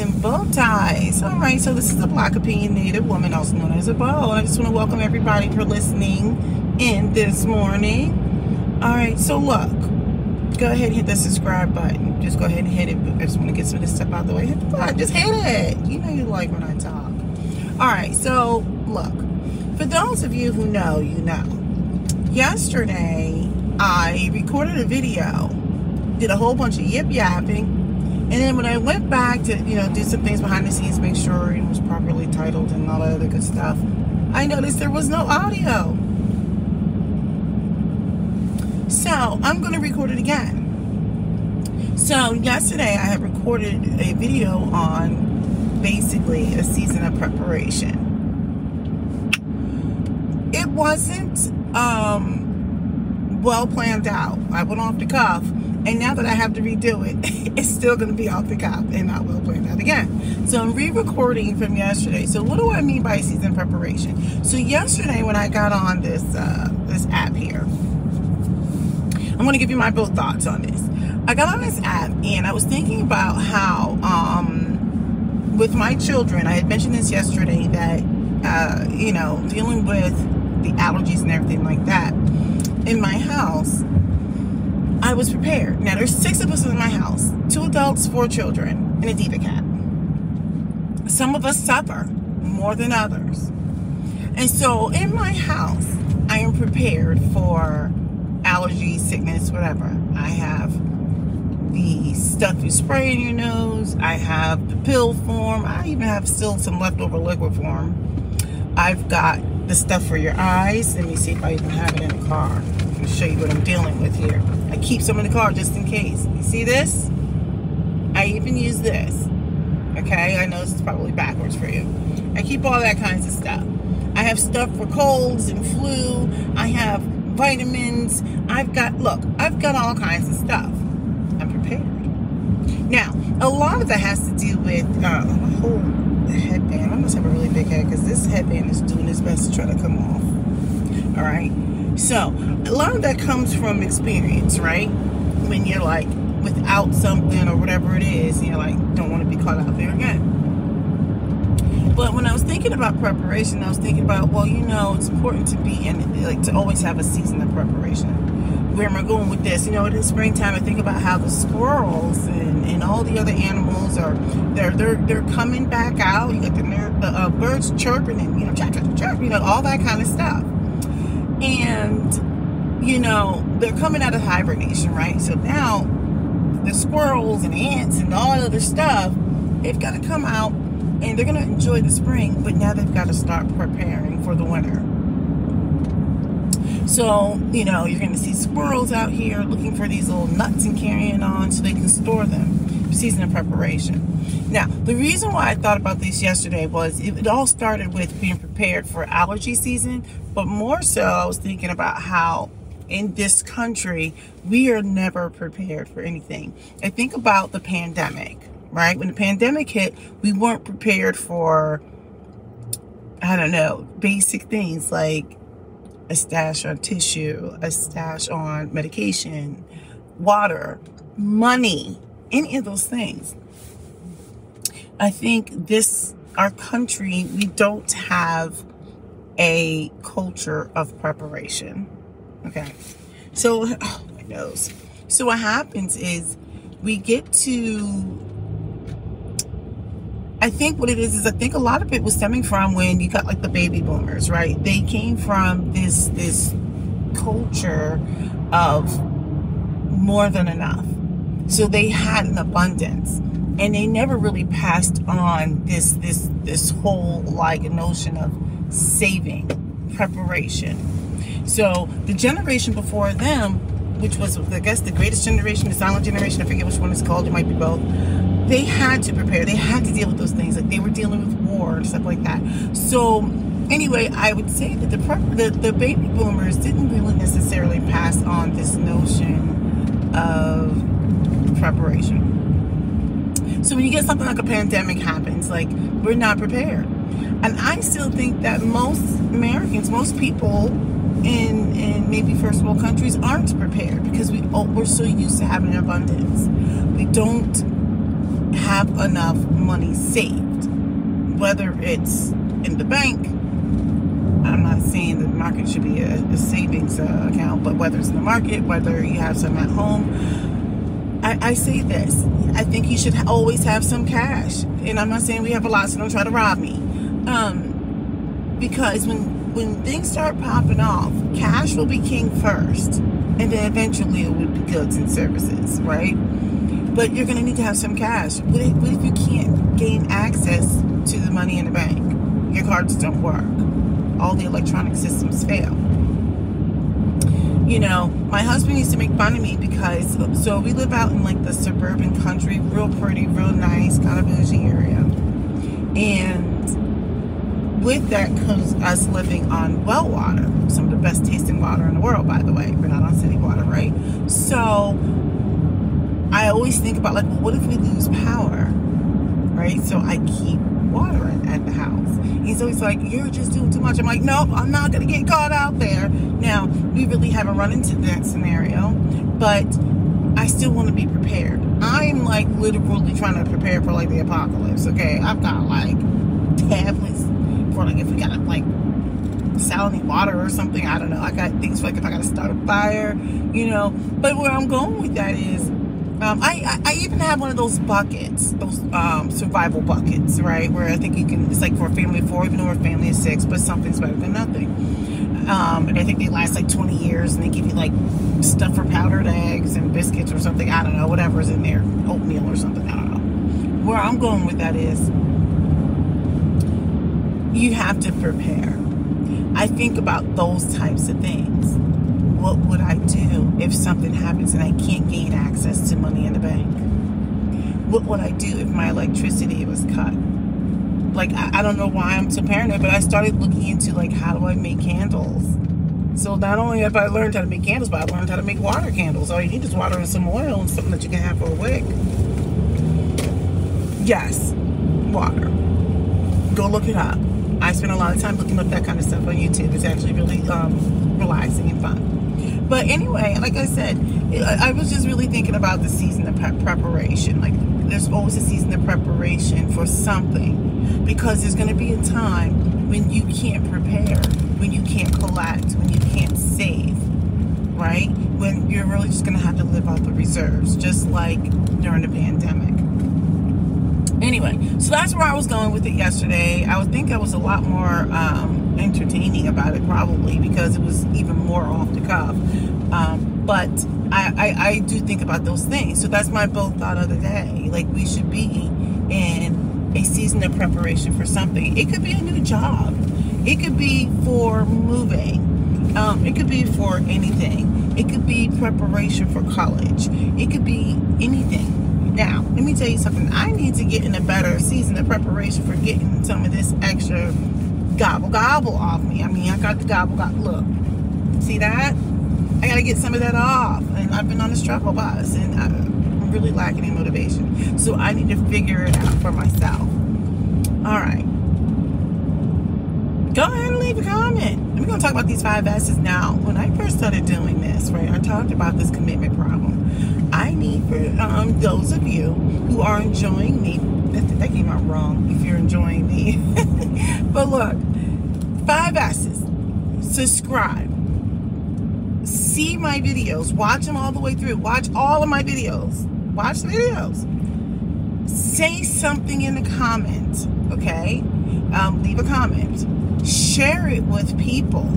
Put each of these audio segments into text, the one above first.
and bow ties. All right, so this is a Black opinionated woman, also known as a bow. I just want to welcome everybody for listening in this morning. All right, so look, go ahead and hit the subscribe button. Just go ahead and hit it. I just want to get some of this stuff out of the way. Hit the button. Just hit it. You know you like when I talk. All right, so look, for those of you who know, you know. Yesterday, I recorded a video, did a whole bunch of yip yapping and then when I went back to, you know, do some things behind the scenes, make sure it was properly titled and all that other good stuff, I noticed there was no audio. So I'm going to record it again. So yesterday I had recorded a video on basically a season of preparation. It wasn't um, well planned out. I went off the cuff and now that I have to redo it, it's still going to be off the cuff and I will planned that again. So I'm re-recording from yesterday. So what do I mean by season preparation? So yesterday when I got on this uh, this app here, I'm going to give you my both thoughts on this. I got on this app and I was thinking about how um, with my children, I had mentioned this yesterday that uh, you know dealing with the allergies and everything like that in my house I was prepared. Now there's six of us in my house, two adults, four children, and a diva cat. Some of us suffer more than others. And so in my house, I am prepared for allergy, sickness, whatever. I have the stuff you spray in your nose. I have the pill form. I even have still some leftover liquid form. I've got the stuff for your eyes. Let me see if I even have it in the car show you what I'm dealing with here. I keep some in the car just in case. You see this? I even use this. Okay, I know this is probably backwards for you. I keep all that kinds of stuff. I have stuff for colds and flu. I have vitamins. I've got, look, I've got all kinds of stuff. I'm prepared. Now, a lot of that has to do with uh, the whole headband. I must have a really big head because this headband is doing its best to try to come off. All right. So, a lot of that comes from experience, right? When you're like without something or whatever it is, you're like, don't want to be caught out there again. But when I was thinking about preparation, I was thinking about, well, you know, it's important to be in, like, to always have a season of preparation. Where am I going with this? You know, in springtime, I think about how the squirrels and, and all the other animals are, they're they're they're coming back out. You got the, the uh, birds chirping and you know, chirp, chirp, chirp, you know, all that kind of stuff. And, you know, they're coming out of hibernation, right? So now the squirrels and ants and all that other stuff, they've got to come out and they're going to enjoy the spring, but now they've got to start preparing for the winter. So, you know, you're going to see squirrels out here looking for these little nuts and carrying on so they can store them. Season of preparation. Now, the reason why I thought about this yesterday was it, it all started with being prepared for allergy season, but more so, I was thinking about how in this country, we are never prepared for anything. I think about the pandemic, right? When the pandemic hit, we weren't prepared for, I don't know, basic things like a stash on tissue, a stash on medication, water, money, any of those things. I think this, our country, we don't have a culture of preparation. Okay. So, oh, my nose. So, what happens is we get to I think what it is is I think a lot of it was stemming from when you got like the baby boomers, right? They came from this this culture of more than enough. So they had an abundance and they never really passed on this this this whole like notion of saving, preparation. So the generation before them, which was I guess the greatest generation, the silent generation, I forget which one it's called, it might be both they had to prepare. They had to deal with those things. Like they were dealing with war and stuff like that. So anyway, I would say that the the, the baby boomers didn't really necessarily pass on this notion of preparation. So when you get something like a pandemic happens, like we're not prepared. And I still think that most Americans, most people in in maybe first world countries aren't prepared because we oh, we're so used to having abundance. We don't have enough money saved, whether it's in the bank. I'm not saying the market should be a, a savings uh, account, but whether it's in the market, whether you have some at home, I, I say this. I think you should always have some cash. And I'm not saying we have a lot, so don't try to rob me. Um, because when when things start popping off, cash will be king first, and then eventually it would be goods and services, right? But you're going to need to have some cash. What if, what if you can't gain access to the money in the bank? Your cards don't work. All the electronic systems fail. You know, my husband used to make fun of me because so we live out in like the suburban country, real pretty, real nice, kind of bougie area. And with that comes us living on well water, some of the best tasting water in the world, by the way. We're not on city water, right? So I always think about like, well, what if we lose power, right? So I keep water at, the house. And so He's always like, you're just doing too much. I'm like, nope, I'm not gonna get caught out there. Now we really haven't run into that scenario, but I still want to be prepared. I'm like literally trying to prepare for like the apocalypse. Okay, I've got like tablets for like if we gotta like saline water or something. I don't know. I got things like if I gotta start a fire, you know. But where I'm going with that is, um, I, I, even have one of those buckets, those um, survival buckets, right? Where I think you can. It's like for a family of four, even though a family of six, but something's better than nothing. Um, and I think they last like 20 years, and they give you like stuff for powdered eggs and biscuits or something. I don't know, whatever's in there, oatmeal or something. I don't know. Where I'm going with that is you have to prepare. I think about those types of things. What would I do if something happens and I can't gain access to money in the bank? What would I do if my electricity was cut? Like, I, I don't know why I'm so paranoid, but I started looking into, like, how do I make candles? So not only have I learned how to make candles, but I learned how to make water candles. All you need is water and some oil and something that you can have for a wick. Yes, water. Go look it up. I spend a lot of time looking up that kind of stuff on YouTube. It's actually really um, relaxing and fun. But anyway, like I said, I was just really thinking about the season of preparation. Like, there's always a season of preparation for something because there's going to be a time when you can't prepare, when you can't collect, when you can't save, right? When you're really just going to have to live off the reserves, just like during the pandemic. Anyway, so that's where I was going with it yesterday. I would think I was a lot more um, entertaining about it, probably because it was even more off the cuff. Um, but I, I, I do think about those things. So that's my both thought of the day. Like we should be in a season of preparation for something. It could be a new job. It could be for moving. Um, it could be for anything. It could be preparation for college. It could be anything now, let me tell you something. I need to get in a better season of preparation for getting some of this extra gobble gobble off me. I mean, I got the gobble gobble. Look, see that? I got to get some of that off. And I've been on a struggle bus and I'm really lacking in motivation. So I need to figure it out for myself. All right. Go ahead and leave a comment. We're to talk about these five S's now. When I first started doing this, right, I talked about this commitment problem. I need for um, those of you who are enjoying me. That, that came out wrong if you're enjoying me. but look, five S's. Subscribe. See my videos. Watch them all the way through. Watch all of my videos. Watch the videos. Say something in the comments, okay? Um, leave a comment. Share it with people.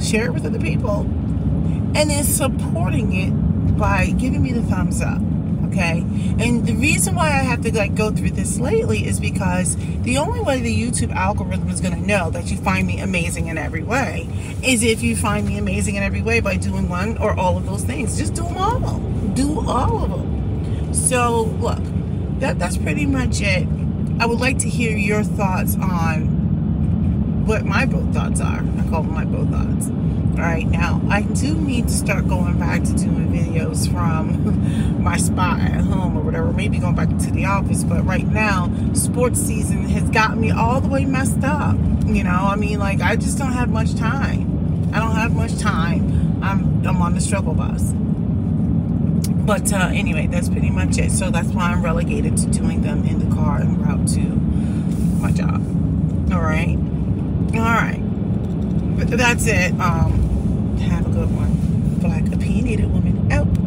Share it with other people. And then supporting it by giving me the thumbs up okay? And the reason why i have to like go through this lately is because the only way the youtube algorithm is going to know that you find me amazing in every way is if you find me amazing in every way by doing one or all of those things. Just do them all. Do all of them so look that that's pretty much it. I would like to hear your thoughts on what my both thoughts are. I call them my both thoughts right now i do need to start going back to doing videos from my spot at home or whatever maybe going back to the office but right now sports season has got me all the way messed up you know i mean like i just don't have much time i don't have much time i'm i'm on the struggle bus but uh, anyway, that's pretty much it. So that's why I'm relegated to doing them in the car and route to my job. All right, all right. But that's it. Um, black opinionated woman out.